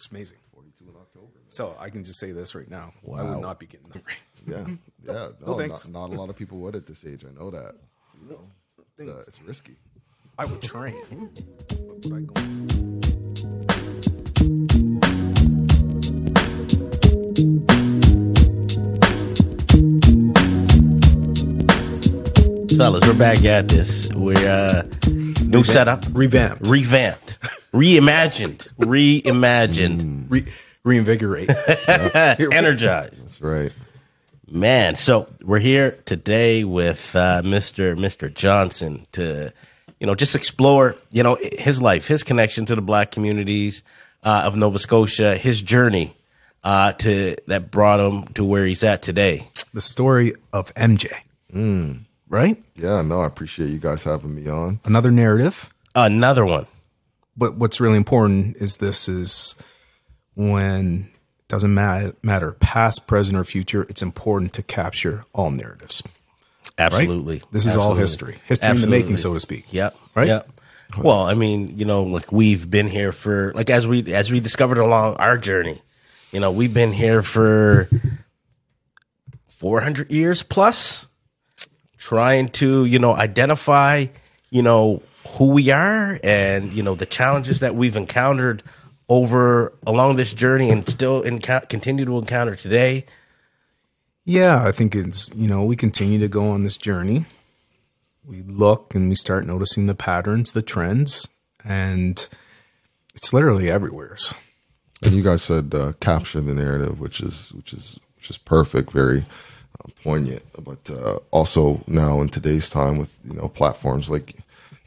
It's amazing. 42 in October. So I can just say this right now. I Wow. would not be getting the ring. Yeah, yeah. No, thanks. not, not a lot of people would at this age. I know that. No, it's, uh, it's risky. I would train. But would I go- Fellas, we're back at this. We're uh new setup. Revamped. Revamped. Reimagined. Reimagined. Re- reinvigorate. Energized. That's right. Man, so we're here today with uh, Mr. Mr. Johnson to, you know, just explore, you know, his life, his connection to the black communities uh, of Nova Scotia, his journey uh, to that brought him to where he's at today. the story of MJ. Right? Yeah, no, I appreciate you guys having me on. Another narrative. Another one. But what's really important is this is when it doesn't matter, matter past, present, or future, it's important to capture all narratives. right? Absolutely. This is all Absolutely. history. History in the making, so to speak. Yep. Right? Yep. Well, I mean, you know, like we've been here for like as we as we discovered along our journey, you know, we've been here for 400 years plus trying to, you know, identify, you know, who we are and, you know, the challenges that we've encountered over along this journey and still encou- continue to encounter today. Yeah, I think it's, you know, we continue to go on this journey. We look and we start noticing the patterns, the trends, and it's literally everywhere. And you guys said uh, capture the narrative, which is which is which is perfect, very uh, poignant. But uh, also now in today's time, with you know platforms like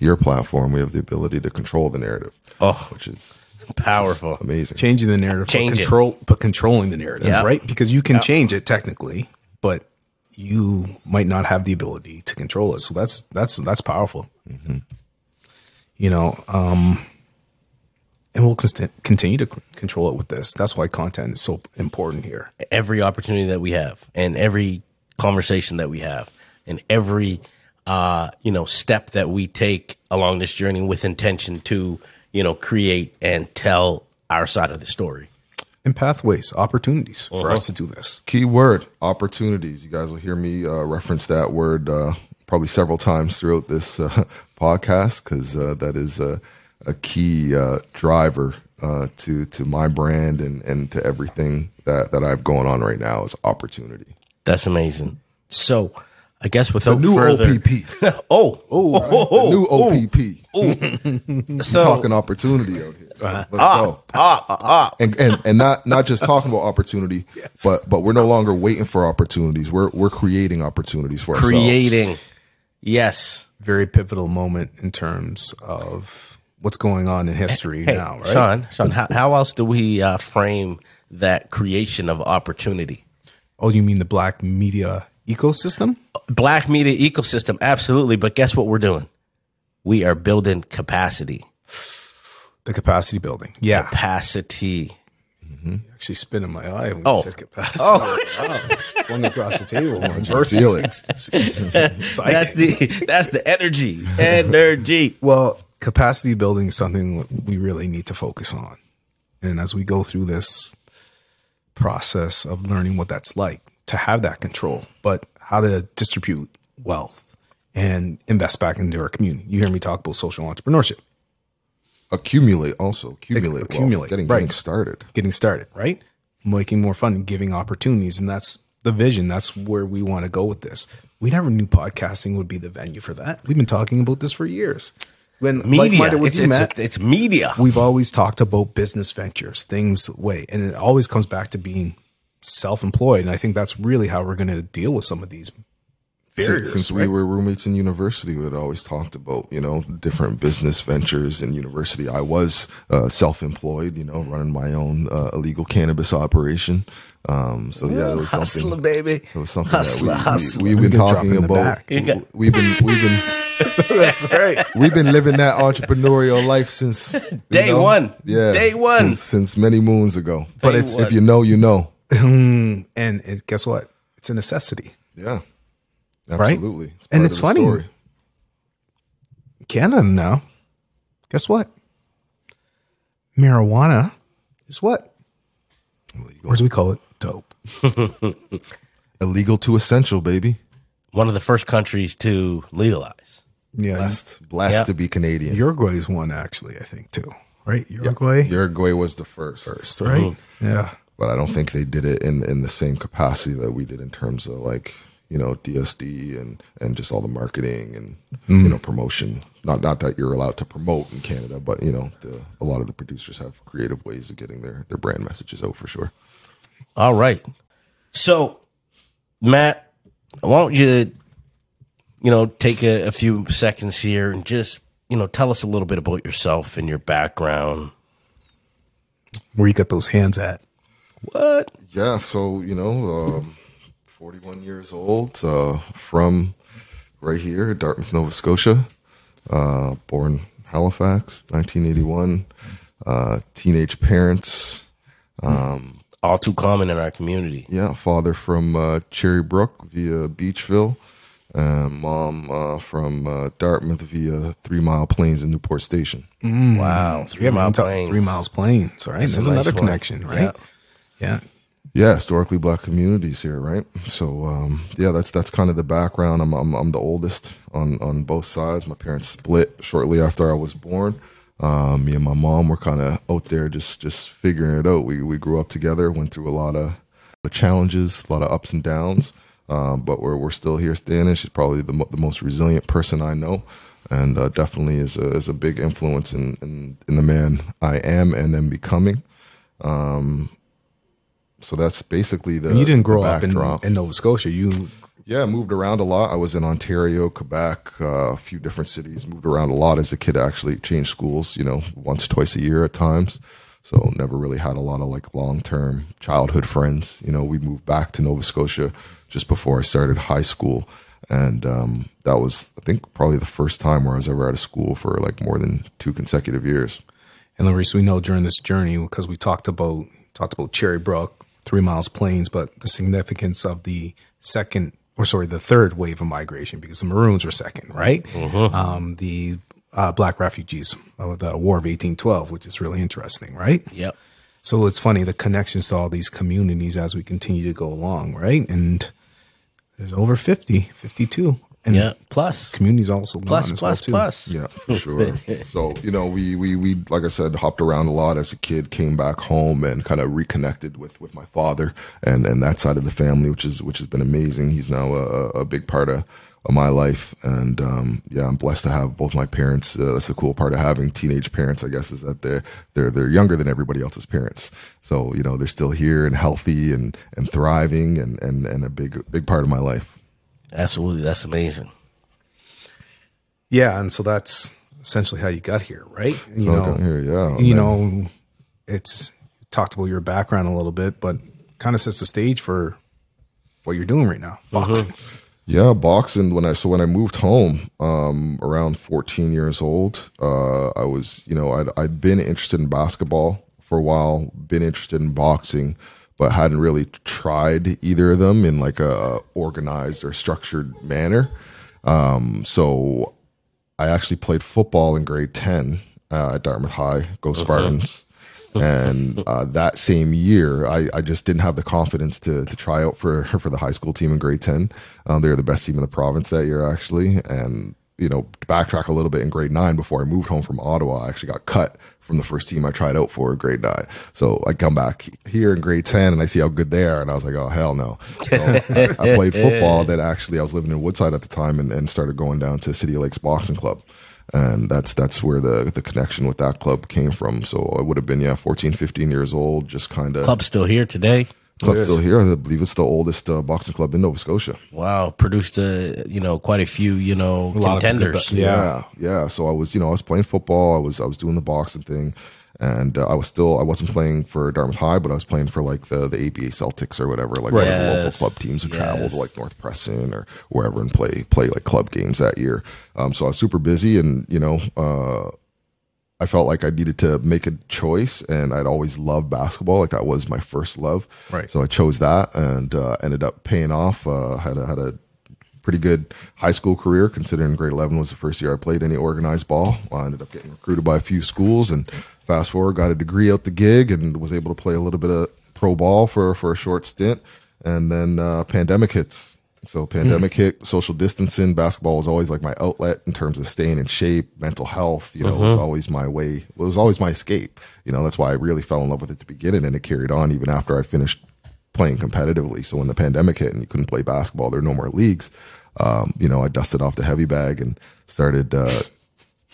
your platform, we have the ability to control the narrative. Oh. which is Powerful. amazing. Changing the narrative, Change but it. control, but controlling the narrative, Yeah. right? Because you can change it technically, but you might not have the ability to control it. So that's that's that's powerful. You know, um, and we'll const- continue to c- control it with this. That's why content is so important here. every opportunity that we have and every conversation that we have and every uh you know step that we take along this journey with intention to you know create and tell our side of the story And pathways, opportunities for Uh-huh. us to do this. Key word opportunities. You guys will hear me uh, reference that word uh, probably several times throughout this uh, podcast because uh, that is a, a key uh, driver uh, to to my brand and, and to everything that, that I have going on right now is opportunity. that's amazing so i guess without the New further OPP, oh oh oh, new OPP. so talking opportunity out here. Uh-huh. Let's go. And, and and not not just talking about opportunity, but but we're no longer waiting for opportunities. We're we're creating opportunities for ourselves. creating yes Very pivotal moment in terms of what's going on in history hey now, right? shawn shawn how, how else do we uh frame that creation of opportunity Oh, you mean the black media ecosystem? black media ecosystem absolutely but guess what we're doing we are building capacity The capacity building. Yeah. capacity mm-hmm. Actually spinning my eye when Oh. you said capacity. Oh, wow. It's flung across the table. Feel it. that's the that's the energy energy Well, capacity building is something we really need to focus on. And as we go through this process of learning what that's like to have that control, but how to distribute wealth and invest back into our community. You hear me talk about social entrepreneurship, accumulate also accumulate, Accumulate, wealth, getting right. getting started. getting started, right? Making more fun, giving opportunities. And that's the vision. That's where we want to go with this. We never knew podcasting would be the venue for that. We've been talking about this for years. When media like-minded it's, it's, Matt, it's media we've always talked about business ventures, things way, and it always comes back to being self-employed. And I think that's really how we're going to deal with some of these barriers. Since, since we right? were roommates in university, we had always talked about you know different business ventures in university. I was uh, self-employed, you know, running my own uh, illegal cannabis operation. Um, so yeah, it was hustler something. baby It was something Hustler, that we, we, we've been talking about. got- We've been we've been that's right. we've been living that entrepreneurial life since Day know? one. Yeah, Day one. since, since many moons ago. But it's- one. if you know, you know. and it, guess what? It's a necessity. Yeah, Right? absolutely. And it's funny. story. Canada now. Guess what? Marijuana is what? Illegal. Or as we call it, dope. Illegal to essential, baby. One of the first countries to legalize. Yeah. Blessed, blessed Yeah. to be Canadian. Uruguay is one actually, I think too. Right? Uruguay Uruguay was the first, first, right? Mm-hmm. Yeah. But I don't think they did it in in the same capacity that we did in terms of like you know DSD and and just all the marketing and you know mm. promotion. Not not that you're allowed to promote in Canada, but you know the, a lot of the producers have creative ways of getting their their brand messages out for sure. All right. So, Matt, why don't you, you know, take a, a few seconds here and just, you know, tell us a little bit about yourself and your background. Where you got those hands at? What? Yeah, so you know, um, 41 years old, uh, from right here, Dartmouth, Nova Scotia. Uh, born Halifax, 1981. Uh, teenage parents. All too common in our community. Yeah, father from uh, Cherry Brook via Beechville. Uh, mom uh, from uh, Dartmouth via Three Mile Plains and Newport Station. Wow. Three Yeah, mile plains. Three miles plains, right? That's a There's nice another one. connection, right? Yeah. Yeah, Yeah, historically black communities here, right? So um, yeah, that's that's kind of the background. I'm, I'm I'm the oldest on on both sides. My parents split shortly after I was born. Um, me and my mom were kind of out there just just figuring it out. We we grew up together, went through a lot of challenges, a lot of ups and downs. Um, but we're we're still here standing. She's probably the mo- the most resilient person I know, and uh, definitely is a is a big influence in, in in the man I am and am becoming. So that's basically the. And you didn't grow up in, in Nova Scotia. You Yeah, moved around a lot. I was in Ontario, Quebec, uh, a few different cities. Moved around a lot as a kid. Actually, changed schools. You know, once, twice a year at times. So never really had a lot of like long term childhood friends. You know, we moved back to Nova Scotia just before I started high school, and um, that was I think probably the first time where I was ever out of school for like more than two consecutive years. and Laurice, we know during this journey because we talked about talked about Cherry Brook, Three Miles Plains, but the significance of the second or sorry, the third wave of migration because the Maroons were second, right? Um, the uh, Black refugees of the War of 1812, which is really interesting, right? Yep. So it's funny the connections to all these communities as we continue to go along, right? And there's over 50, 52. And Yeah. Plus. communities also Plus, as well, plus, too. plus. Yeah, for sure. so you know, we we we like I said, hopped around a lot as a kid. Came back home and kind of reconnected with with my father and and that side of the family, which is which has been amazing. He's now a, a big part of. Of my life, and um, yeah, I'm blessed to have both my parents. Uh, that's the cool part of having teenage parents, I guess, is that they're they're they're younger than everybody else's parents. So you know, they're still here and healthy and and thriving, and and and a big big part of my life. Absolutely. That's amazing. Yeah, and so that's essentially how you got here, right? You So know, here, yeah. you And know, it's talked about your background a little bit, but kind of sets the stage for what you're doing right now, boxing. Yeah, boxing. When I so when I moved home, um, around 14 years old, uh, I was you know I'd I'd been interested in basketball for a while, been interested in boxing, but hadn't really tried either of them in like a organized or structured manner. Um, so I actually played football in grade 10 uh, at Dartmouth High. Go Spartans. and uh, that same year, I, I just didn't have the confidence to to try out for for the high school team in grade 10. Um, they were the best team in the province that year, actually. And, you know, to backtrack a little bit in grade nine, before I moved home from Ottawa, I actually got cut from the first team I tried out for in grade nine. So I come back here in grade 10 and I see how good they are. And I was like, oh, hell no. So I, I played football. Then actually, I was living in Woodside at the time and, and started going down to City Lakes Boxing Club. And that's that's where the the connection with that club came from. So I would have been, yeah, 14, 15 years old, just kind of. Club's still here today. Club's still here. I believe it's the oldest uh, boxing club in Nova Scotia. Wow. Produced, uh, you know, quite a few, you know, lot of good- contenders. Yeah. yeah, yeah. So I was, you know, I was playing football. I was, I was doing the boxing thing, and uh, I was still, I wasn't playing for Dartmouth High, but I was playing for like the the ABA Celtics or whatever, like one of the local club teams who travel to like North Preston or wherever and play play like club games that year. Um, so I was super busy, and you know, uh, I felt like I needed to make a choice, and I'd always loved basketball. Like that was my first love. Right. So I chose that, and uh, ended up paying off. Uh, had a had a pretty good high school career, considering grade 11 was the first year I played any organized ball. I ended up getting recruited by a few schools and fast forward, got a degree out the gig and was able to play a little bit of pro ball for, for a short stint. And then uh, pandemic hits. So pandemic hit, social distancing, basketball was always like my outlet in terms of staying in shape, mental health, you know, it was always my way. It was always my escape. You know, that's why I really fell in love with it to begin and it carried on even after I finished playing competitively. So when the pandemic hit and you couldn't play basketball, there were no more leagues. Um, you know, I dusted off the heavy bag and started, uh,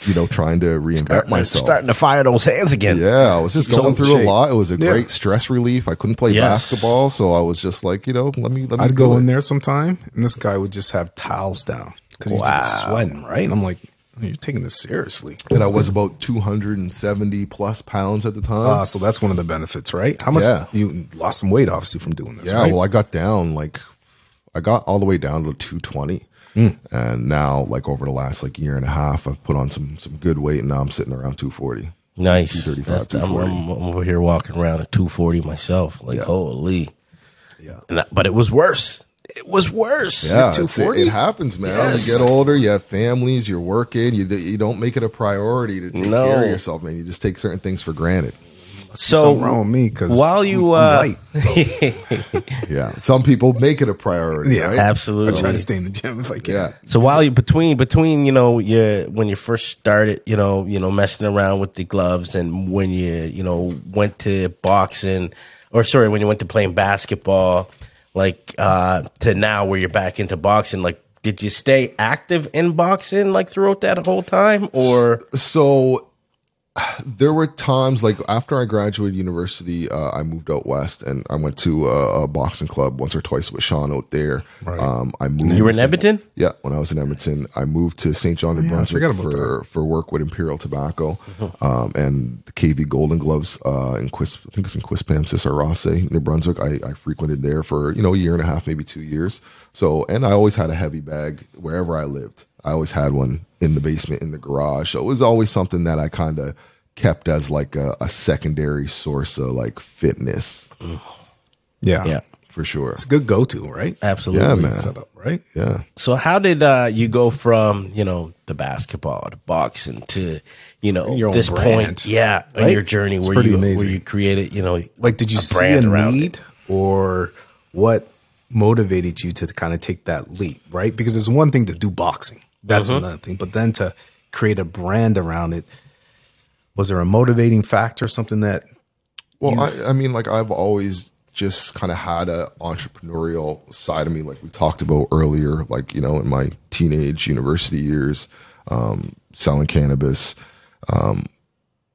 you know, trying to reinvent Starting, myself. starting to fire those hands again. Yeah, I was just going So through a lot. It was a Yeah. great stress relief. I couldn't play Yes. basketball, so I was just like, you know, let me let me I'd go do in there sometime, and this guy would just have towels down because he's Wow. just sweating, right? And I'm like, "Oh, you're taking this seriously. And I was about 270 plus pounds at the time. Uh, so that's one of the benefits, right? How much Yeah. you lost some weight, obviously, from doing this, yeah, right? well, I got down like I got all the way down to 220. Hmm. And now like over the last like year and a half I've put on some some good weight and now I'm sitting around 240. Nice. 235, That's- I'm, 240. I'm, I'm over here walking around at 240 myself. Like, Yeah. holy. yeah. And I- but it was worse. It was worse. Yeah, it, 240? it happens, man. Yes. You get older, you have families, you're working, you, you don't make it a priority to take No. care of yourself, man. You just take certain things for granted. So Something wrong with me because while you, uh. Yeah. Some people make it a priority. Yeah. right? I absolutely. try to stay in the gym if I can. Yeah. So while you between between you know you when you first started you know you know messing around with the gloves and when you you know went to boxing or sorry when you went to playing basketball like uh to now where you're back into boxing like did you stay active in boxing like throughout that whole time or So there were times like after I graduated university, uh, I moved out west and I went to a, a boxing club once or twice with Shawn out there. Right. Um, I moved. you were in Edmonton Yeah, when I was in Edmonton, I moved to St. John, New yeah, Brunswick forgot about for, for work with Imperial Tobacco um, and KV Golden Gloves uh, in Quis, I think it's in Quispamsis, Rothesay, New Brunswick. I, I frequented there for you know a year and a half, maybe two years. So, and I always had a heavy bag wherever I lived. I always had one in the basement, in the garage. So it was always something that I kind of kept as like a, a secondary source of like fitness Yeah. yeah for sure. It's a good go to, right? absolutely Yeah, man. Setup, right? Yeah. So how did uh, you go from you know the basketball to boxing to you know Your this brand, point? Yeah, in right? your journey It's where pretty you amazing. where you created you know Like, did you a see a brand around it. need or what motivated you to kind of take that leap, right? Because it's one thing to do boxing, that's Mm-hmm. another thing, but then to create a brand around it, was there a motivating factor, something that Well, I, I mean, like I've always just kind of had a entrepreneurial side of me, like we talked about earlier. Like you know, in my teenage university years, um, selling cannabis. Um,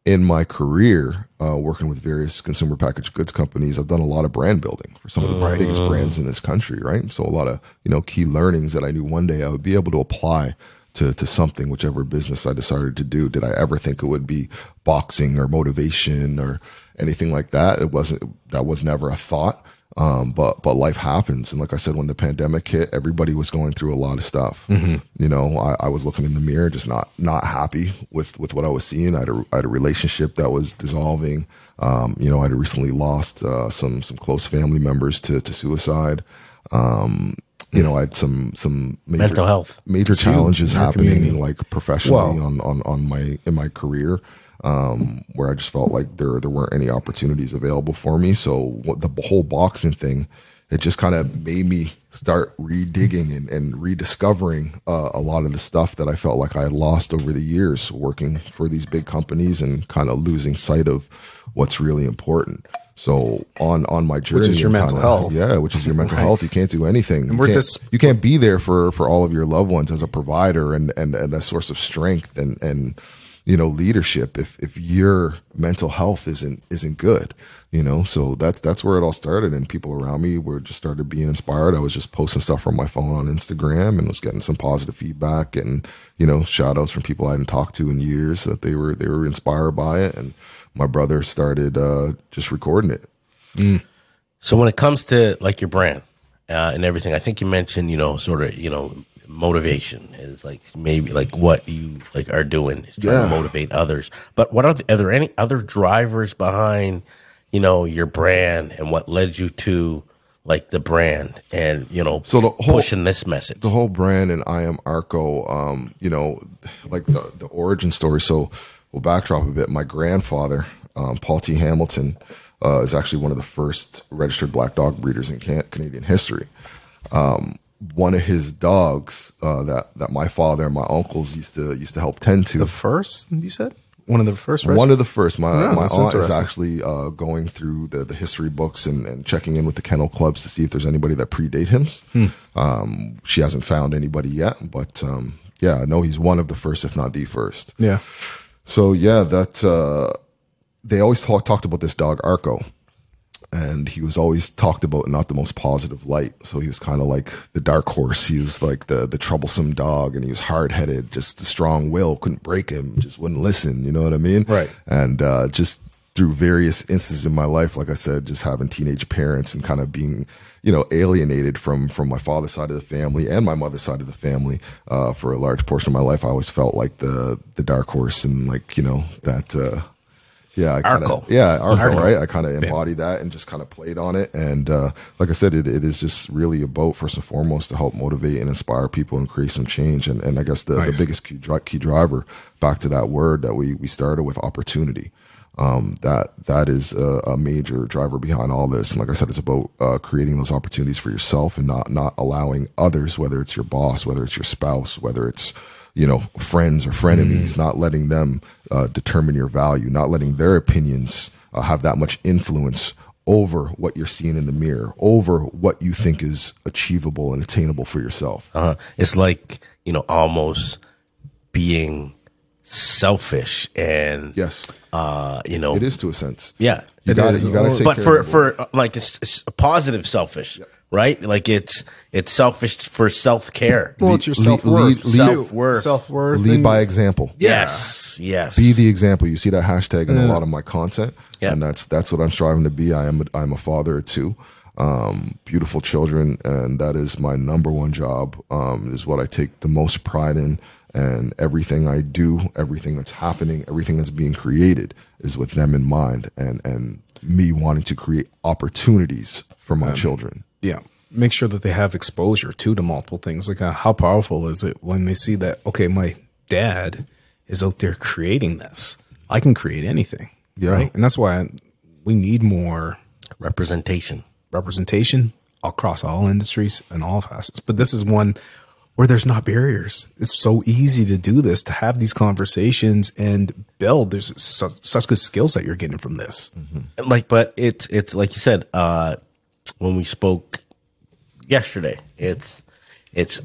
in my career, uh, working with various consumer packaged goods companies, I've done a lot of brand building for some of the biggest brands in this country. Right, so a lot of you know key learnings that I knew one day I would be able to apply to, to something, whichever business I decided to do. Did I ever think it would be boxing or motivation or anything like that? It wasn't, that was never a thought. Um, but, but life happens. And like I said, when the pandemic hit, everybody was going through a lot of stuff. You know, I, I was looking in the mirror, just not, not happy with, with what I was seeing. I had a, I had a relationship that was dissolving. Um, you know, I had recently lost, uh, some, some close family members to, to suicide. Um, you know, I had some, some major, Mental health. major It's challenges happening community. like professionally Well- on, on, on my in my career um, where I just felt like there there weren't any opportunities available for me. So what the whole boxing thing, it just kind of made me start redigging and, and rediscovering uh, a lot of the stuff that I felt like I had lost over the years working for these big companies and kind of losing sight of what's really important. So on on my journey, which is your mental kinda- health. yeah, which is your mental health. You can't do anything. You we're can't, just- you can't be there for for all of your loved ones as a provider and and, and a source of strength and and you know leadership if if your mental health isn't isn't good you know? So that's that's where it all started. And people around me were just started being inspired. I was just posting stuff from my phone on instagram and was getting some positive feedback and you know shout outs from people i hadn't talked to in years that they were they were inspired by it. And my brother started uh just recording it. So when it comes to like your brand uh, and everything, I think you mentioned you know sort of you know motivation is like maybe like what you like are doing is trying Yeah. to motivate others. But what are, the, are there any other drivers behind you know your brand and what led you to like the brand and you know So the whole- pushing this message. the whole brand and I am Arco, um, you know, like the, the origin story. So we'll backdrop a bit. My grandfather, um, Paul T. Hamilton, uh, is actually one of the first registered black dog breeders in can- Canadian history. Um, one of his dogs uh, that that my father and my uncles used to used to help tend to. The first you said one of the first. One of the first. My Yeah, my aunt is actually uh, going through the, the history books and, and checking in with the kennel clubs to see if there's anybody that predate him. Hmm. Um, she hasn't found anybody yet, but um, yeah, I know he's one of the first, if not the first. yeah. So yeah, that uh, they always talk, talked about this dog Arco, and he was always talked about in not the most positive light. So he was kind of like the dark horse. He was like the the troublesome dog, and he was hard headed, just the strong will, couldn't break him, just wouldn't listen. You know what I mean? Right. And uh, just through various instances in my life, like I said, just having teenage parents and kind of being, you know, alienated from from my father's side of the family and my mother's side of the family uh, for a large portion of my life. I always felt like the the dark horse and like you know that. Uh, yeah, I kinda, Arco. Yeah, Arco, Arco. right? I kind of embodied that and just kind of played on it. And uh, like I said, it, it is just really about first and foremost to help motivate and inspire people and create some change. And, and I guess the, Nice. the biggest key, dri- key driver back to that word that we we started with opportunity. Um, that that is a, a major driver behind all this. And like I said, it's about uh, creating those opportunities for yourself and not not allowing others, whether it's your boss, whether it's your spouse, whether it's you know friends or frenemies, not letting them uh, determine your value, not letting their opinions uh, have that much influence over what you're seeing in the mirror, over what you think is achievable and attainable for yourself. Uh, it's like you know almost being selfish and Yes, uh, you know it is to a sense. yeah. You got is. You got to take but for for uh, like it's, it's a positive selfish right like it's it's selfish for self-care Well, it's your Lead- self worth. lead- lead- Self-worth. Self worth. lead by example. yes yes be the example. You see that hashtag in a lot of my content, Yeah. and that's that's what I'm striving to be. I am a, I'm a father of two, um, beautiful children, and that is my number one job. Um, is what I take the most pride in, and everything I do, everything that's happening, everything that's being created is with them in mind, and and me wanting to create opportunities for my children. Yeah. Make sure that they have exposure to to multiple things. Like uh, how powerful is it when they see that okay my dad is out there creating this? I can create anything Yeah. right? And that's why we need more representation. representation across all industries and all facets. But this is one where there's not barriers. It's so easy to do this to have these conversations and build. There's su- such good skills that you're getting from this. Like but it's it's like you said uh when we spoke yesterday it's it's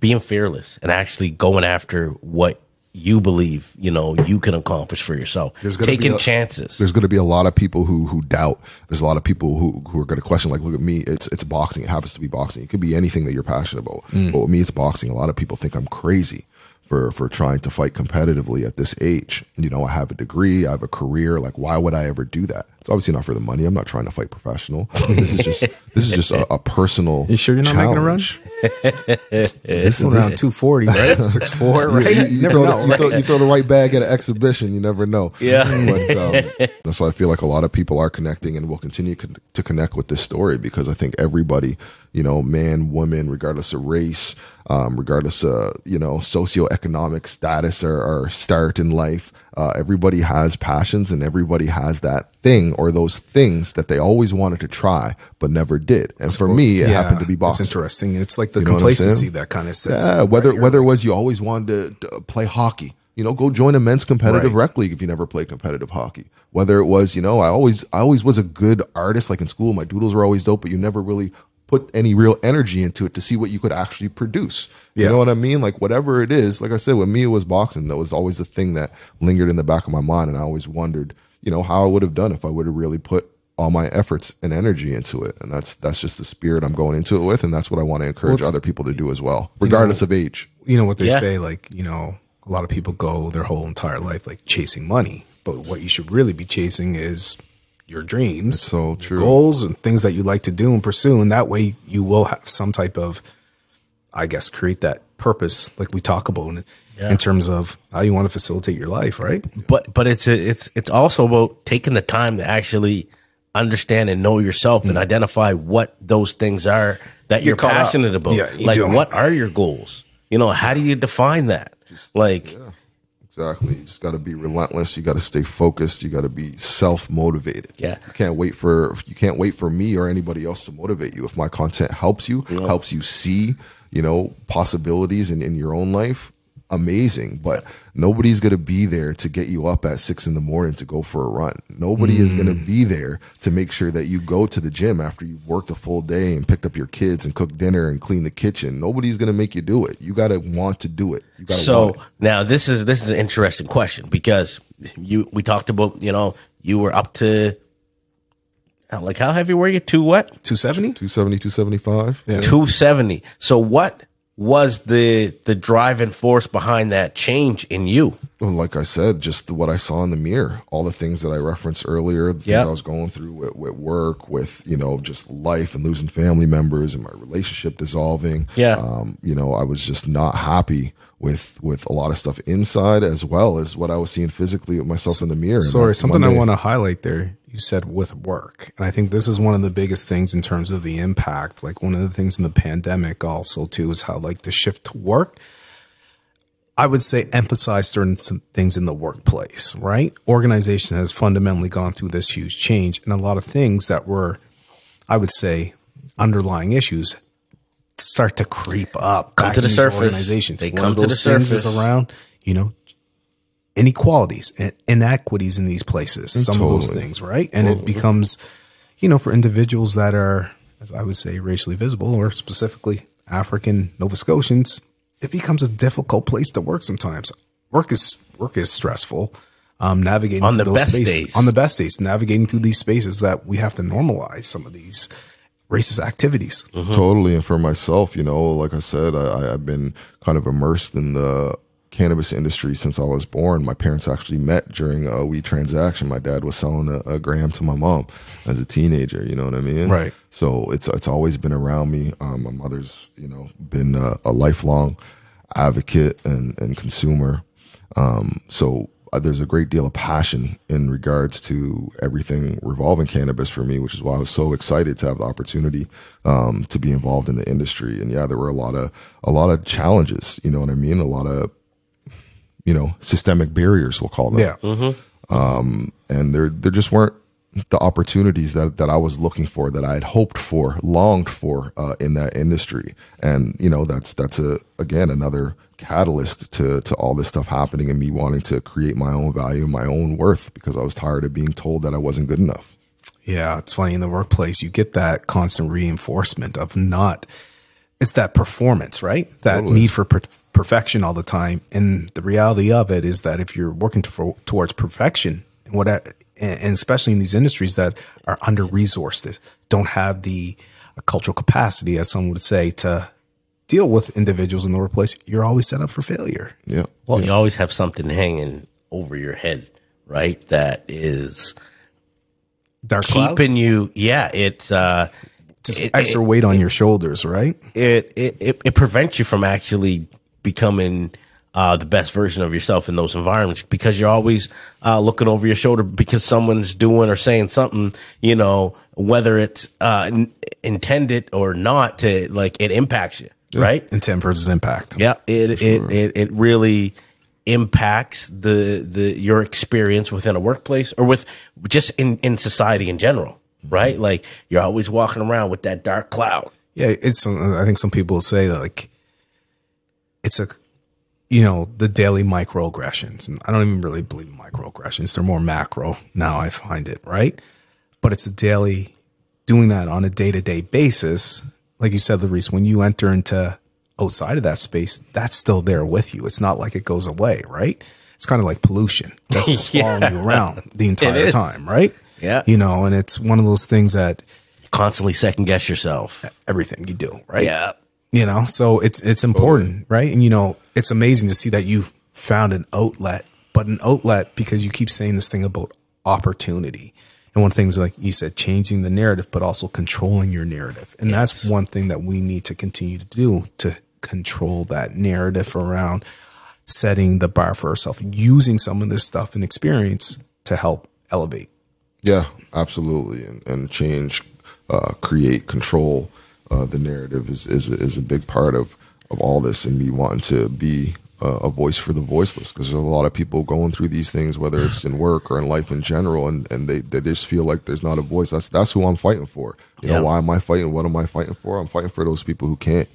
being fearless and actually going after what you believe you know you can accomplish for yourself There's gonna taking be a- chances There's going to be a lot of people who who doubt. There's a lot of people who who are going to question. Like, look at me. It's it's boxing. It happens to be boxing. It could be anything that you're passionate about. Mm. But with me, it's boxing. A lot of people think I'm crazy for for trying to fight competitively at this age. You know, I have a degree. I have a career. Like, why would I ever do that? It's obviously not for the money. I'm not trying to fight professional. This is just this is just a, a personal. You sure you're not making a run? This is around 240 right 6'4 right you, you never throw, know, the, right? throw, you throw the right bag at an exhibition, you never know. Yeah. But, um, that's why I feel like a lot of people are connecting and will continue con- to connect with this story because I think everybody, you know, man, woman, regardless of race, um, regardless of, you know, socioeconomic status or, or start in life, uh, everybody has passions and everybody has that thing or those things that they always wanted to try but never did. And for me, it happened to be boxing. It's interesting. It's like the You know complacency that kind of sets. Yeah, whether right? Whether it was you always wanted to, to play hockey, you know, go join a men's competitive Right. rec league if you never played competitive hockey. Whether it was, you know, I always I always was a good artist, like in school, my doodles were always dope, but you never really put any real energy into it to see what you could actually produce. You know what I mean? Like whatever it is, like I said, with me it was boxing. That was always the thing that lingered in the back of my mind, and I always wondered, you know, how I would have done if I would have really put all my efforts and energy into it. And that's that's just the spirit I'm going into it with, and that's what I want to encourage it's- other people to do as well, regardless of age. you know what they Yeah. say, like you know, a lot of people go their whole entire life like chasing money, but what you should really be chasing is your dreams, so true. goals, and things that you like to do and pursue, and that way you will have some type of, I guess, create that purpose, like we talk about in, Yeah. in terms of how you want to facilitate your life, right? but but it's a, it's it's also about taking the time to actually understand and know yourself and mm. identify what those things are that you're up. passionate about. Yeah, you like, what are your goals? You know, how do you define that? Like, Exactly. You just got to be relentless. You got to stay focused. You got to be self motivated. Yeah. You can't wait for you can't wait for me or anybody else to motivate you. If my content helps you, helps you see, you know, possibilities in, in your own life, amazing. But nobody's gonna be there to get you up at six in the morning to go for a run. Nobody is gonna mm. be there to make sure that you go to the gym after you've worked a full day and picked up your kids and cooked dinner and cleaned the kitchen. Nobody's gonna make you do it. You gotta want to do it. You gotta so want it. now this is this is an interesting question because you we talked about you know you were up to like how heavy were you? Two what? 270? 270, 275. Yeah. 270. So what was the the driving force behind that change in you? Well, like I said, just the, what I saw in the mirror, all the things that I referenced earlier, the things I was going through with, with work, with you know just life and losing family members and my relationship dissolving. Yeah. um, you know, I was just not happy with with a lot of stuff inside as well as what I was seeing physically with myself in the mirror. Sorry, that something I want to highlight there. You said with work. And I think this is one of the biggest things in terms of the impact. Like one of the things in the pandemic also too is how like the shift to work I would say emphasize certain things in the workplace, right? Organization has fundamentally gone through this huge change and a lot of things that were I would say underlying issues start to creep up Come to the surface. organizations. They One come to the those things is surface. around, you know, inequalities and inequities in these places, some of those things, right? And it becomes, you know, for individuals that are, as I would say, racially visible or specifically African Nova Scotians, it becomes a difficult place to work sometimes. Work is work is stressful. Um, navigating On through the those best spaces, days. on the best days, navigating through these spaces that we have to normalize some of these racist activities. Totally. And for myself, you know, like I said, I, I- I've been kind of immersed in the cannabis industry since I was born. My parents actually met during a weed transaction. My dad was selling a, a gram to my mom as a teenager. You know what I mean? Right. So it's it's always been around me. Um, my mother's, you know, been a, a lifelong advocate and, and consumer. Um, so uh, there's a great deal of passion in regards to everything revolving cannabis for me, which is why I was so excited to have the opportunity um, to be involved in the industry. And yeah, there were a lot of a lot of challenges. You know what I mean? A lot of you know systemic barriers, we'll call them Yeah. and there there just weren't the opportunities that that I was looking for that I had hoped for, longed for uh, in that industry. And you know, that's that's a again another catalyst to to all this stuff happening and me wanting to create my own value, my own worth because I was tired of being told that I wasn't good enough. Yeah, it's funny in the workplace, you get that constant reinforcement of not, it's that performance, right? That need for per- perfection all the time. And the reality of it is that if you're working to, towards perfection, and what, and and especially in these industries that are under resourced, don't have the uh, cultural capacity, as some would say, to deal with individuals in the workplace, you're always set up for failure. Yeah. Well, you always have something hanging over your head, right? That is Dark cloud, keeping you. Yeah, it's uh, just it- extra weight on your shoulders, right? it, it it it prevents you from actually becoming uh, the best version of yourself in those environments because you're always uh, looking over your shoulder because someone's doing or saying something, you know, whether it's uh, n- intended or not to like it impacts you, right? Intent versus impact. Yeah, it it, it it really impacts the the your experience within a workplace or with just in in society in general, right? Like you're always walking around with that dark cloud. Yeah, it's. I think some people say that like it's a, you know, the daily microaggressions. And I don't even really believe in microaggressions. They're more macro now. I find it right, but it's a daily doing that on a day to day basis. Like you said, Laurice, when you enter into outside of that space, that's still there with you. It's not like it goes away, right? It's kind of like pollution. That's just Yeah. following you around the entire time, right? Yeah. You know, and it's one of those things that Constantly second guess yourself. everything you do, right? Yeah. you know so it's it's important right and you know it's amazing to see that you've found an outlet but an outlet because you keep saying this thing about opportunity and one of the things like you said changing the narrative but also controlling your narrative and that's one thing that we need to continue to do to control that narrative around setting the bar for ourselves using some of this stuff and experience to help elevate Yeah, absolutely, and and change, uh, create, control uh, the narrative is is is a big part of of all this, and me wanting to be uh, a voice for the voiceless because there's a lot of people going through these things, whether it's in work or in life in general, and, and they, they just feel like there's not a voice. That's that's who I'm fighting for. You Yeah. know, why am I fighting? What am I fighting for? I'm fighting for those people who can't.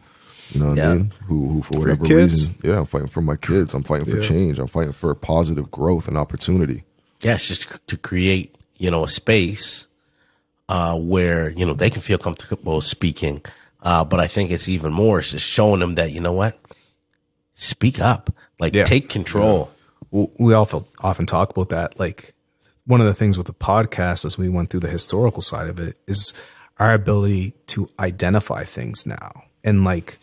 You know what Yeah. I mean? Who, who for your whatever reason, yeah, I'm fighting for my kids. I'm fighting for Yeah. change. I'm fighting for positive growth and opportunity. Yeah, it's just to create, you know, a space uh, where you know they can feel comfortable speaking. Uh, but I think it's even more. It's just showing them that you know what, speak up, like Yeah. take control. w- we often often talk about that. Like one of the things with the podcast, as we went through the historical side of it, is our ability to identify things now, and like,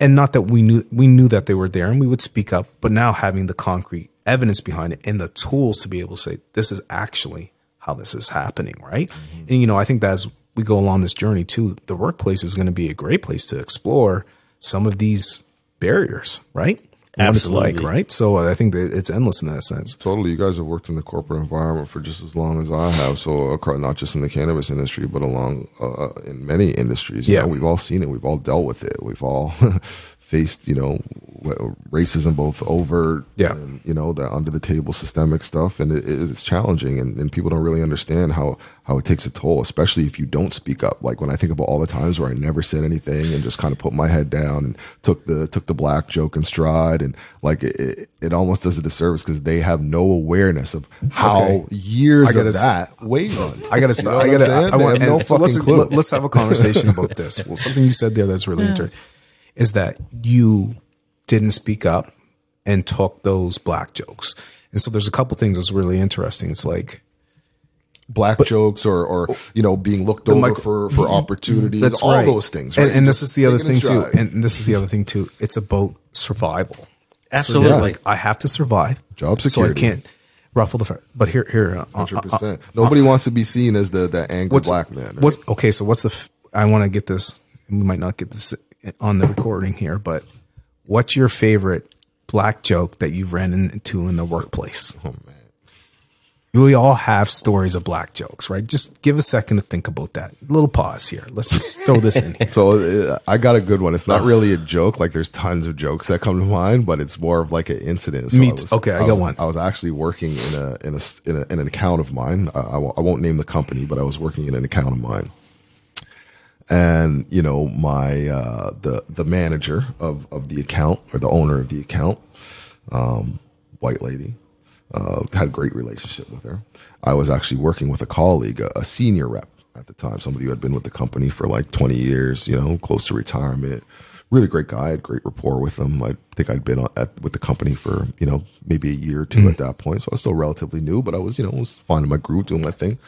and not that we knew we knew that they were there, and we would speak up, but now having the concrete evidence behind it and the tools to be able to say this is actually how this is happening, right? And you know, I think that as we go along this journey too, the workplace is going to be a great place to explore some of these barriers, right? And What it's like, Absolutely. right? So I think that it's endless in that sense. Totally. You guys have worked in the corporate environment for just as long as I have. So, not just in the cannabis industry, but along uh, in many industries. You Yeah. know, we've all seen it. We've all dealt with it. We've all faced, you know, racism, both overt Yeah. and, you know, the under the table systemic stuff. And it, it's challenging. And, and people don't really understand how, how it takes a toll, especially if you don't speak up. Like when I think about all the times where I never said anything and just kind of put my head down and took the, took the black joke in stride. And like it, it, it almost does a disservice because they have no awareness of how Okay. years of s- that weighs on. I gotta You know I gotta. saying? I want. no and so let's fucking clue. let- let's have a conversation about this. Well, something you said there that's really interesting is that you didn't speak up and talk those black jokes, and so there's a couple things that's really interesting. It's like black jokes or, or you know being looked over micro- for for opportunities that's all right. those things And, right? and Just this is the other thing too. And this is the other thing too. It's about survival. Absolutely. So, like I have to survive. Job security So I can't ruffle the. fe- But here, here, uh, uh, Hundred percent. Nobody wants to be seen as the the angry what's black man. right? What's okay? So what's the? f- I want to get this. We might not get this on the recording here, but what's your favorite black joke that you've ran into in the workplace? Oh man. We all have stories of black jokes, right? Just give a second to think about that. A little pause here. Let's just throw this in. here. So uh, I got a good one. It's not really a joke. Like there's tons of jokes that come to mind, but it's more of like an incident. So Me I was- okay, I got was- one. I was actually working in a in a in, a, in an account of mine. I, I I won't name the company, but I was working in an account of mine. And you know my uh, the the manager of of the account or the owner of the account, um, white lady, uh, had a great relationship with her. I was actually working with a colleague, a, a senior rep at the time, somebody who had been with the company for like 20 years, you know, close to retirement. Really great guy, had great rapport with him. I think I'd been at, with the company for, you know, maybe a year or 2 at that point. So I was still relatively new, but I was, you know, was finding my groove, doing my thing.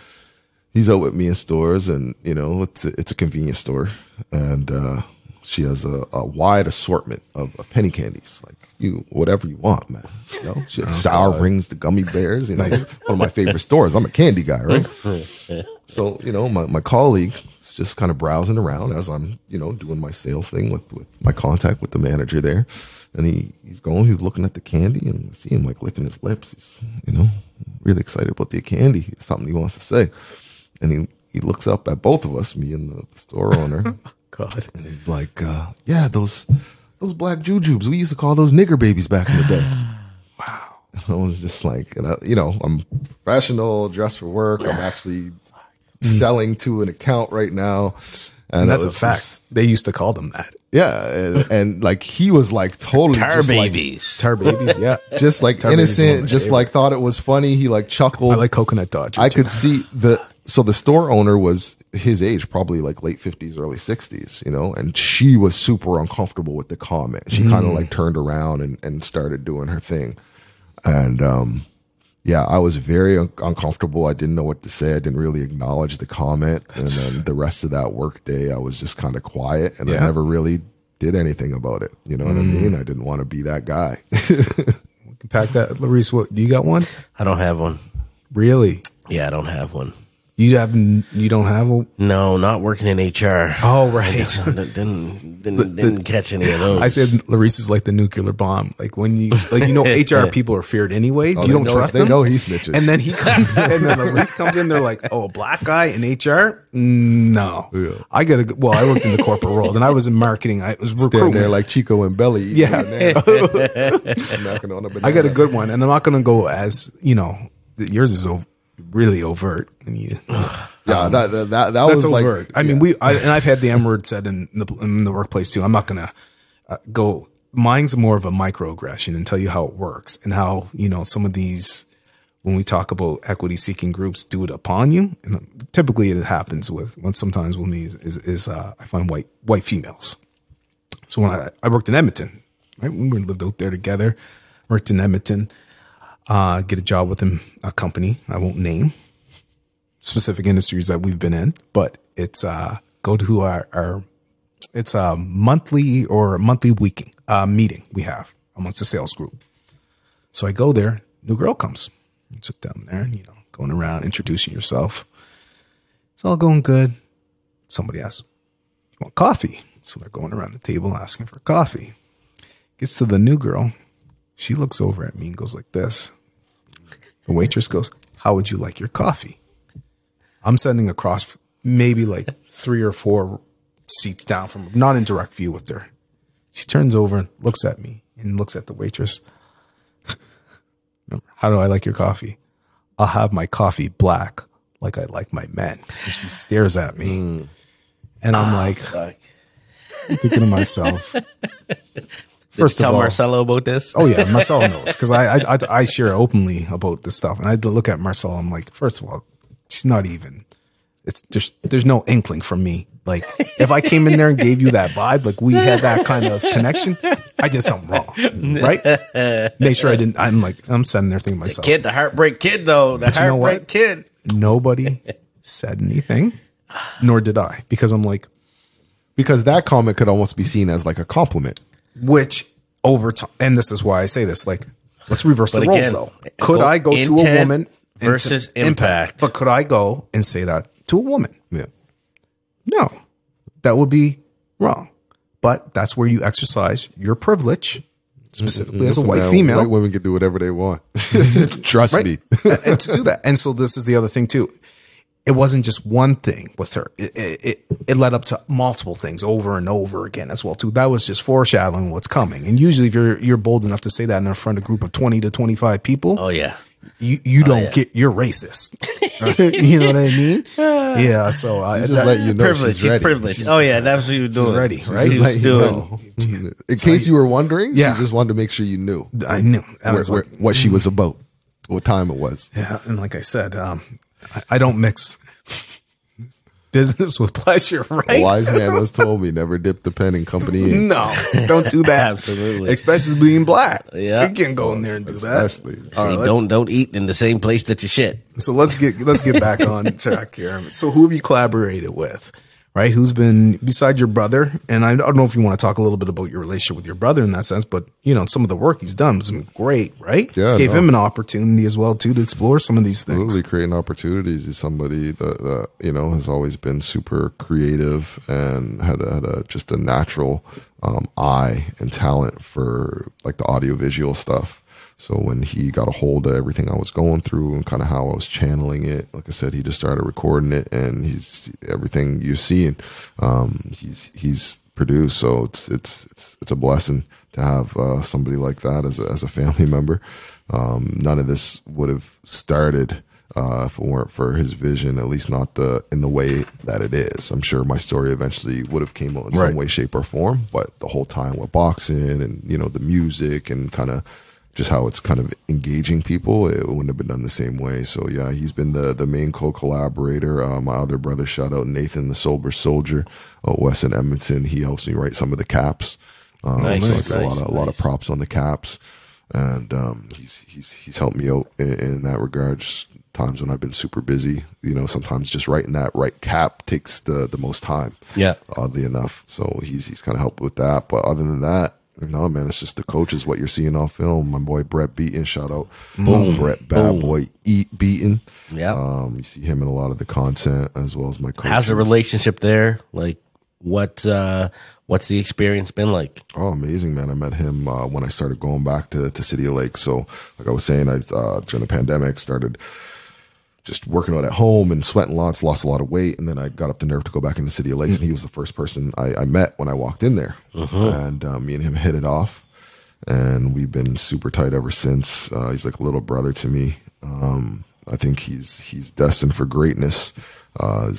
He's out with me in stores and, you know, it's a, it's a convenience store. And, uh, she has a, a wide assortment of, of penny candies, like you, whatever you want, man. You know, she has sour rings, the gummy bears, you know, Nice. one of my favorite stores. I'm a candy guy, right? so, you know, my, my colleague is just kind of browsing around as I'm, you know, doing my sales thing with, with my contact with the manager there. And he, he's going, he's looking at the candy and I see him like licking his lips. He's, you know, really excited about the candy. It's something he wants to say. And he, he looks up at both of us, me and the, the store owner. God. And he's like, uh, yeah, those those black jujubes. We used to call those nigger babies back in the day. wow. And I was just like, and I, you know, I'm professional, dressed for work. I'm actually selling to an account right now. And it that's a fact. just- they used to call them that. yeah. And, and like, he was like totally Tar just like, babies. Tar babies, yeah. just like Tar babies is one of innocent, just favorite. like thought it was funny. He like chuckled. I like coconut dodger. I too. could see the so the store owner was his age, probably like late fifties, early sixties, you know, and she was super uncomfortable with the comment. She kind Mm. of like turned around and, and started doing her thing. And um yeah, I was very un- uncomfortable. I didn't know what to say. I didn't really acknowledge the comment. And then the rest of that work day, I was just kind of quiet and I Yeah. Mm. never really did anything about it. You know what I mean? I didn't want to be that guy. pack that. Laurice, what do you got one? I don't have one. Really? Yeah, I don't have one. You have you don't have a. No, not working in HR. Oh right. didn't didn't, didn't, didn't catch any of those. I said Laurice is like the nuclear bomb. Like when you like you know HR people are feared anyway. you Oh, they don't know- trust they them. They know he's snitches. And then he comes in, and then Laurice comes in. They're like, "Oh, a black guy in HR? Mm, No, Yeah. I got to. Well, I worked in the corporate world, and I was in marketing. I was Stand recruitment. there like Chico and Belly. Yeah. a on a banana. I got a good one, and I'm not going to go as you know. Yours is ov- really overt. You, Yeah, that that that, that that's was like. overt. I mean, yeah. we I, and I've had the M word said in the in the workplace too. I'm not going to uh, go. Mine's more of a microaggression and tell you how it works and how you know some of these when we talk about equity seeking groups do it upon you. And typically, it happens with when sometimes with me is is, is uh, I find white white females. So when I, I worked in Edmonton, right, we lived out there together. Worked in Edmonton. Uh, get a job within a company I won't name specific industries that we've been in, but it's uh go to our, our it's a monthly or monthly week uh, meeting we have amongst the sales group. So I go there, new girl comes, You sit down there, and you know, going around introducing yourself. It's all going good. Somebody asks, "You want coffee?" So they're going around the table asking for coffee. Gets to the new girl, she looks over at me and goes like this. The waitress goes, "How would you like your coffee?" I'm sitting across maybe like three or four seats down from not in direct view with her. She turns over and looks at me and looks at the waitress. How do I like your coffee? I'll have my coffee black like I like my men. And she stares at me. Hmm. And I'm ah, like Fuck. thinking to myself. Did First you of tell all, Marcelo about this? Oh yeah, Marcelo knows because I, I I I share openly about this stuff, and I look at Marcelo. I'm like, first of all, she's not even. It's there's there's no inkling from me. Like if I came in there and gave you that vibe, like we had that kind of connection, I did something wrong, right? Make sure I didn't. I'm like I'm sitting there thinking to myself, Kid, the heartbreak kid, though. The you know what? heartbreak kid. nobody said anything, nor did I, because I'm like, because that comment could almost be seen as like a compliment. Which over time, and this is why I say this, like, let's reverse the But roles though. Could go I go to a woman and versus impact. But could I go and say that to a woman? Yeah. No, that would be wrong. But that's where you exercise your privilege, specifically as a white man, female, White women can do whatever they want. Trust right? me. and to do that. And so this is the other thing too. It wasn't just one thing with her. It, it, it, it led up to multiple things over and over again as well too. That was just foreshadowing what's coming. And usually, if you're you're bold enough to say that in front of a group of twenty to twenty five people, Oh, yeah. you you don't yeah. get you're racist. you know what I mean? Yeah. So I Just let you know privilege. she's ready. privilege. oh, yeah. That's what you were doing. ready, right? She Just was let you doing. know. In case you were wondering, Yeah. she just wanted to make sure you knew I knew. I where, was where, like, what she was about, what time it was. Yeah, and like I said, um, I, I don't mix business with pleasure, A right? wise man once told me, never dip the pen in company ink. No, don't do that. Absolutely. especially being black. Yeah. you can't go in there and do that. Especially. See, don't don't eat in the same place that you shit. So let's get let's get back on track here. So who have you collaborated with? Right? Who's been beside your brother? And I don't know if you want to talk a little bit about your relationship with your brother in that sense, but you know, some of the work he's done has been great, right? Yeah, This gave no. him an opportunity as well too to explore some of these things. Absolutely, creating opportunities is somebody that, that you know has always been super creative and had a, had a just a natural um, eye and talent for like the audiovisual stuff. So when he got a hold of everything I was going through and kind of how I was channeling it, like I said, he just started recording it, and he's everything you see, seeing. Um, he's he's produced, so it's it's it's it's a blessing to have uh, somebody like that as a, as a family member. Um, none of this would have started uh, if it weren't for his vision, at least not the in the way that it is. I'm sure my story eventually would have came out in Right. some way, shape, or form, but the whole time with boxing and you know the music and kind of just how it's kind of engaging people, it wouldn't have been done the same way. So yeah, he's been the the main co-collaborator. Uh, my other brother, shout out Nathan, the sober soldier, uh, Wes in Edmonton. He helps me write some of the caps. Um, Nice, so get a nice, lot of a lot of props on the caps, and um, he's he's he's helped me out in, in that regard. Just Times when I've been super busy, you know, sometimes just writing that right cap takes the the most time Yeah. oddly enough. So he's he's kind of helped with that. But other than that, No, man, it's just the coaches. What you're seeing on film. My boy Brett Beaton, shout out, boom, Brett Bad Boom. Boy Eat Beaton. Yeah. um, you see him in a lot of the content as well as my coaches. How's the relationship there? Like, what uh, what's the experience been like? Oh, amazing, man! I met him uh, when I started going back to, to City of Lake. So, like I was saying, I uh, during the pandemic started just working out at home and sweating lots, lost a lot of weight, and then I got up the nerve to go back into the City of Lakes, and he was the first person I, I met when I walked in there, and uh, me and him hit it off, and we've been super tight ever since. Uh, he's like a little brother to me. Um, I think he's he's destined for greatness. Uh,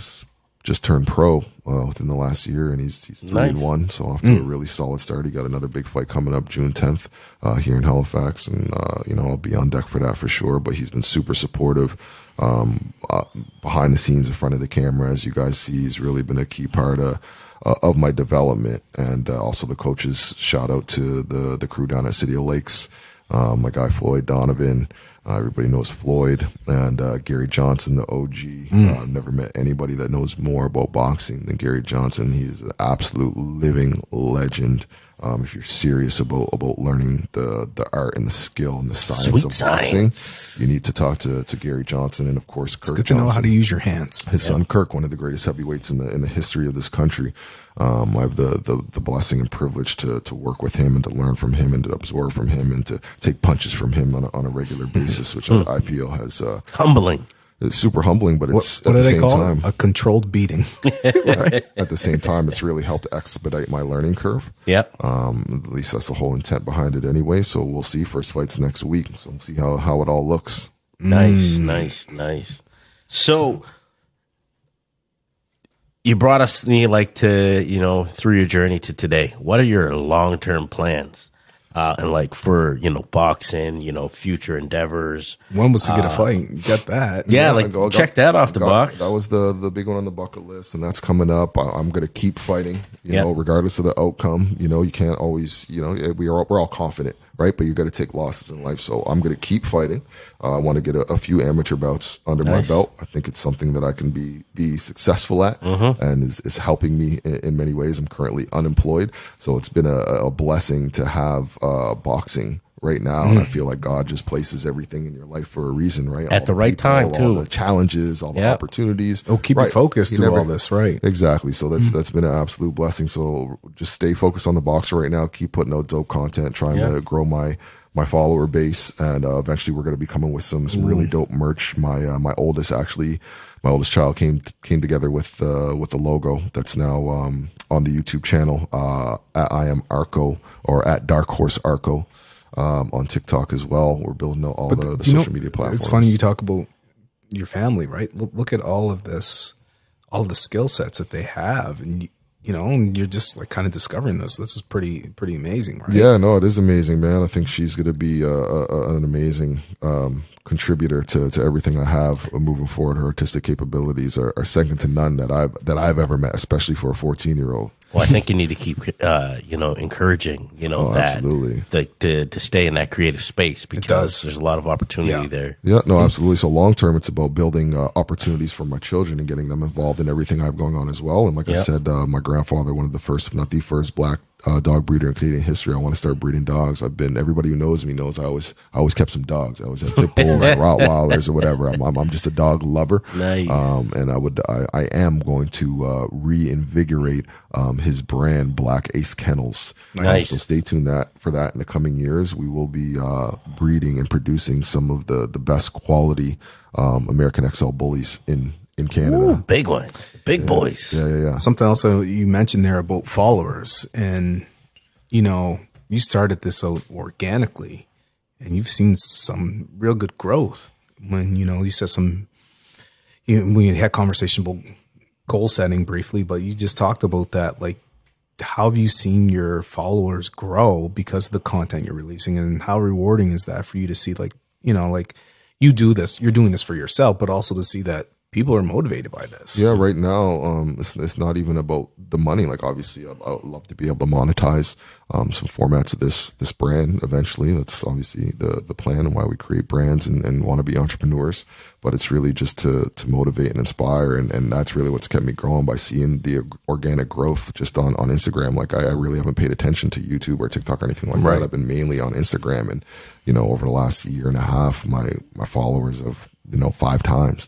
just turned pro uh, within the last year, and he's he's three Nice. and one, so off to a really solid start. He got another big fight coming up June 10th uh, here in Halifax, and uh, you know I'll be on deck for that for sure. But he's been super supportive um, uh, behind the scenes, in front of the camera, as you guys see. He's really been a key part of. Uh, of my development and uh, also the coaches shout out to the the crew down at City of Lakes um, my guy Floyd Donovan. Uh, everybody knows Floyd and uh, Gary Johnson, the OG. Uh, never met anybody that knows more about boxing than Gary Johnson. He's an absolute living legend. Um, if you're serious about about learning the the art and the skill and the science Sweet of boxing, science. you need to talk to, to Gary Johnson and of course Kirk Good to know how to use your hands. his son Kirk, one of the greatest heavyweights in the in the history of this country. Um, I have the, the the blessing and privilege to to work with him and to learn from him and to absorb from him and to take punches from him on a, on a regular basis, which I, I feel has uh, Humbling. Is super humbling. But it's what at do the they same call time, it? A controlled beating. at, at the same time, it's really helped expedite my learning curve. Yep. Um, at least that's the whole intent behind it, anyway. So we'll see. First fights next week, so we'll see how how it all looks. Nice, nice, nice. So you brought us you know, like to you know through your journey to today. What are your long term plans? Uh, and like for you know boxing, you know future endeavors. When was to get a fight. You got that. Yeah, I like go- check that off the got- box. That was the the big one on the bucket list, and that's coming up. I, I'm going to keep fighting, you Yep. know, regardless of the outcome. You know, you can't always, you know, we are we're all confident, right? But you got to take losses in life. So I'm going to keep fighting. Uh, I want to get a, a few amateur bouts under Nice. my belt. I think it's something that I can be be successful at, Mm-hmm. and is, is helping me in, in many ways. I'm currently unemployed, so it's been a, a blessing to have uh, boxing. Right now, and I feel like God just places everything in your life for a reason, right? Mm. At the right people, time, all too. the challenges, all the Yep. opportunities. Oh, keep Right. you focused You through never- all this, right? Exactly. So that's that's been an absolute blessing. So just stay focused on the boxer right now. Keep putting out dope content, trying Yeah. to grow my my follower base, and uh, eventually we're going to be coming with some some really dope merch. My uh, my oldest actually, my oldest child came came together with uh, with the logo that's now um, on the YouTube channel. Uh, at I am Arco or at Dark Horse Arco. Um, on TikTok as well, we're building all the, the Do you know- social media platforms. It's funny you talk about your family, right? Look, look at all of this, all of the skill sets that they have, and you, you know, and you're just like kind of discovering this. This is pretty pretty amazing, right? Yeah, no, it is amazing, man. I think she's going to be uh, a, a, an amazing um, contributor to, to everything I have moving forward. Her artistic capabilities are, are second to none that I've that I've ever met, especially for a fourteen year old. Well, I think you need to keep, uh, you know, encouraging, you know, Oh, that absolutely. the, to to stay in that creative space because there's a lot of opportunity Yeah. there. Yeah, no, absolutely. So long term, it's about building uh, opportunities for my children and getting them involved in everything I have going on as well. And like I said, uh, my grandfather, one of the first, if not the first, black uh, dog breeder in Canadian history. I want to start breeding dogs. I've been everybody who knows me knows I always I always kept some dogs. I always had pit bull or Rottweilers or whatever. I'm, I'm I'm just a dog lover. Nice. Um, and I would I, I am going to uh, reinvigorate um, his brand Black Ace Kennels. Nice. So stay tuned that for that in the coming years. We will be uh, breeding and producing some of the the best quality um, American XL bullies in in Canada. Ooh, big one, big boys. Yeah, yeah, yeah. Something else you mentioned there about followers, and you know, you started this out organically, and you've seen some real good growth. When you know, you said some, you we had conversation about goal setting briefly, but you just talked about that. Like, how have you seen your followers grow because of the content you're releasing, and how rewarding is that for you to see? Like, you know, like you do this, you're doing this for yourself, but also to see that people are motivated by this. Yeah, right now, um, it's, it's not even about the money. Like, obviously, I, I would love to be able to monetize um, some formats of this this brand eventually. That's obviously the the plan and why we create brands and, and want to be entrepreneurs. But it's really just to to motivate and inspire, and, and that's really what's kept me growing by seeing the organic growth just on on Instagram. Like, I, I really haven't paid attention to YouTube or TikTok or anything like Right. that. I've been mainly on Instagram, and you know, over the last year and a half, my my followers have you know five times.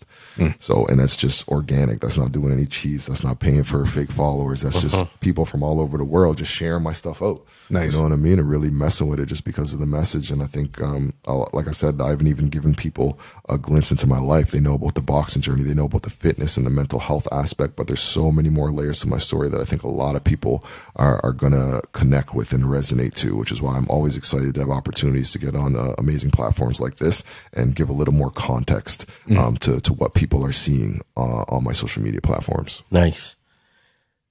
So, and that's just organic. That's not doing any cheese. That's not paying for fake followers. That's just people from all over the world just sharing my stuff out. Nice. You know what I mean? And really messing with it just because of the message. And I think, um, I'll, like I said, I haven't even given people a glimpse into my life. They know about the boxing journey. They know about the fitness and the mental health aspect, but there's so many more layers to my story that I think a lot of people are, are going to connect with and resonate to, which is why I'm always excited to have opportunities to get on uh, amazing platforms like this and give a little more context um, to, to what people are seeing uh, on my social media platforms. Nice.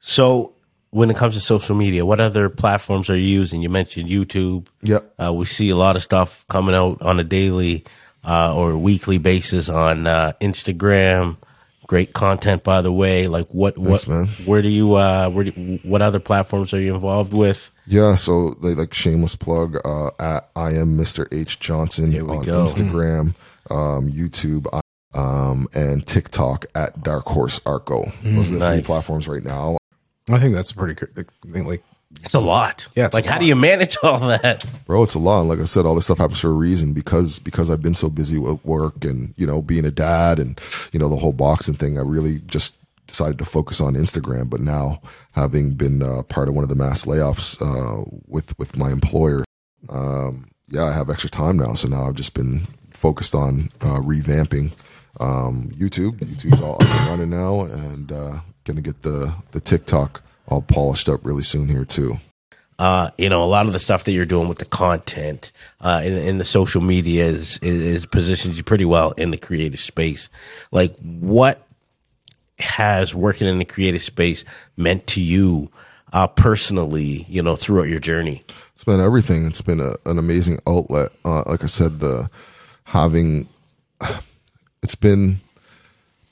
So, when it comes to social media, what other platforms are you using? You mentioned YouTube. Yep. Uh, we see a lot of stuff coming out on a daily uh, or weekly basis on uh, Instagram. Great content, by the way. Like, what, Thanks, what, man. where do you, uh, where do, what other platforms are you involved with? Yeah, so they like shameless plug uh, at I am Mr. H Johnson on go. Instagram, um, YouTube, um, and TikTok at Dark Horse Arco. Those are the three platforms right now. I think that's pretty good thing. Like, It's a lot. Yeah, it's like, how lot. do you manage all that? Bro, it's a lot. And like I said, all this stuff happens for a reason because because I've been so busy with work and you know being a dad and you know the whole boxing thing. I really just decided to focus on Instagram. But now, having been uh, part of one of the mass layoffs uh, with with my employer, um, yeah, I have extra time now. So now I've just been focused on uh, revamping um, YouTube. YouTube's all up and running now, and uh, gonna get the the TikTok all polished up really soon here too. uh, you know, a lot of the stuff that you're doing with the content uh, in, in the social media is, is, is positions you pretty well in the creative space. Like, what has working in the creative space meant to you uh, personally? You know, throughout your journey. It's been everything. It's been a, an amazing outlet. Uh, like I said, the having it's been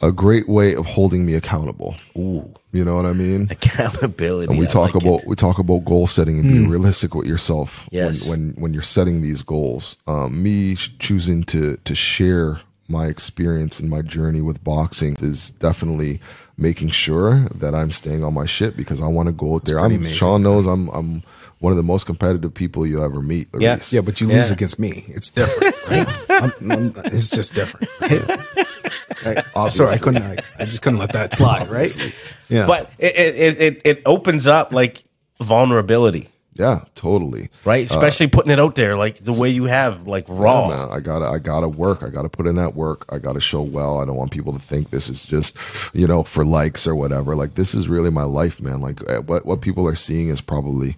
a great way of holding me accountable. Ooh, You know what I mean? accountability. And we talk like about it. we talk about goal setting and being realistic with yourself Yes. when, when when you're setting these goals. Um, me choosing to to share my experience and my journey with boxing is definitely making sure that I'm staying on my shit because I want to go out there. I'm amazing, Shawn knows I'm I'm one of the most competitive people you'll ever meet. Yeah. Yeah, but you lose Yeah. against me. It's different. Right? I'm- I'm- it's just different. Right? Sorry, I couldn't. I, I just couldn't let that slide. Right? Yeah. But it, it, it, it opens up like vulnerability, Yeah, totally. right? Especially putting it out there like the way you have, like raw. Yeah, man, I gotta, I gotta work. I gotta put in that work. I gotta show well. I don't want people to think this is just, you know, for likes or whatever. Like this is really my life, man. Like uh, what what people are seeing is probably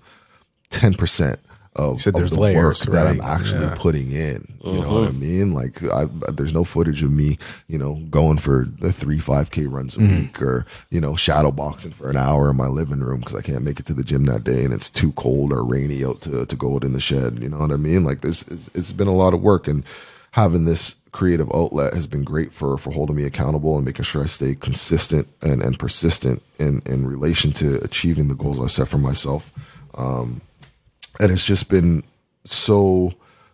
ten percent of, said of there's the layers, work that I'm actually Yeah. putting in. You know what I mean? Like I, there's no footage of me, you know, going for the three five k runs a week or you know shadow boxing for an hour in my living room because I can't make it to the gym that day and it's too cold or rainy out to to go out in the shed. You know what I mean? Like this, it's, it's been a lot of work and having this creative outlet has been great for for holding me accountable and making sure I stay consistent and and persistent in in relation to achieving the goals I set for myself. Um, and it's just been so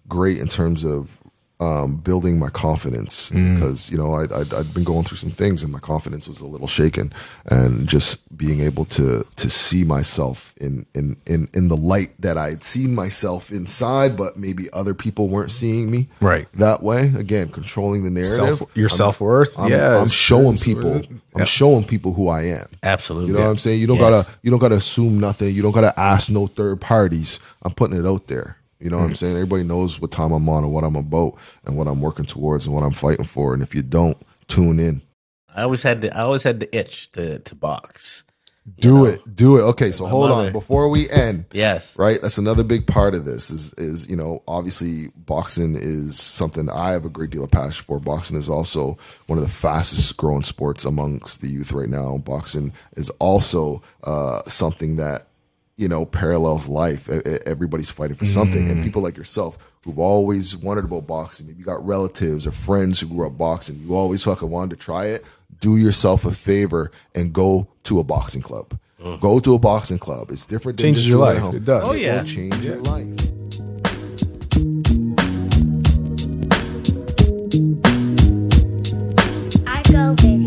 great in terms of um, building my confidence because you know I'd, I'd, I'd been going through some things and my confidence was a little shaken and just being able to to see myself in in in, in the light that I had seen myself inside but maybe other people weren't seeing me Right. that way again controlling the narrative Self, your self worth. I'm, Yeah, I'm showing people I'm showing people who I am Absolutely. you know what I'm saying? You don't Yes. gotta you don't gotta assume nothing. You don't gotta ask no third parties. I'm putting it out there. You know what I'm saying? Everybody knows what time I'm on and what I'm about and what I'm working towards and what I'm fighting for. And if you don't, tune in. I always had the I always had the itch to to box. Do it. Do it. Okay, so My hold mother- on. Before we end, Yes. right? That's another big part of this is is, you know, obviously boxing is something I have a great deal of passion for. Boxing is also one of the fastest growing sports amongst the youth right now. Boxing is also uh, something that you know, parallels life. Everybody's fighting for something. Mm. And people like yourself who've always wondered about boxing, maybe you got relatives or friends who grew up boxing, you always fucking wanted to try it, do yourself a favor and go to a boxing club. Go to a boxing club. It's different. Changes your life. It does. Oh, yeah. It'll change yeah. your life. I go visit.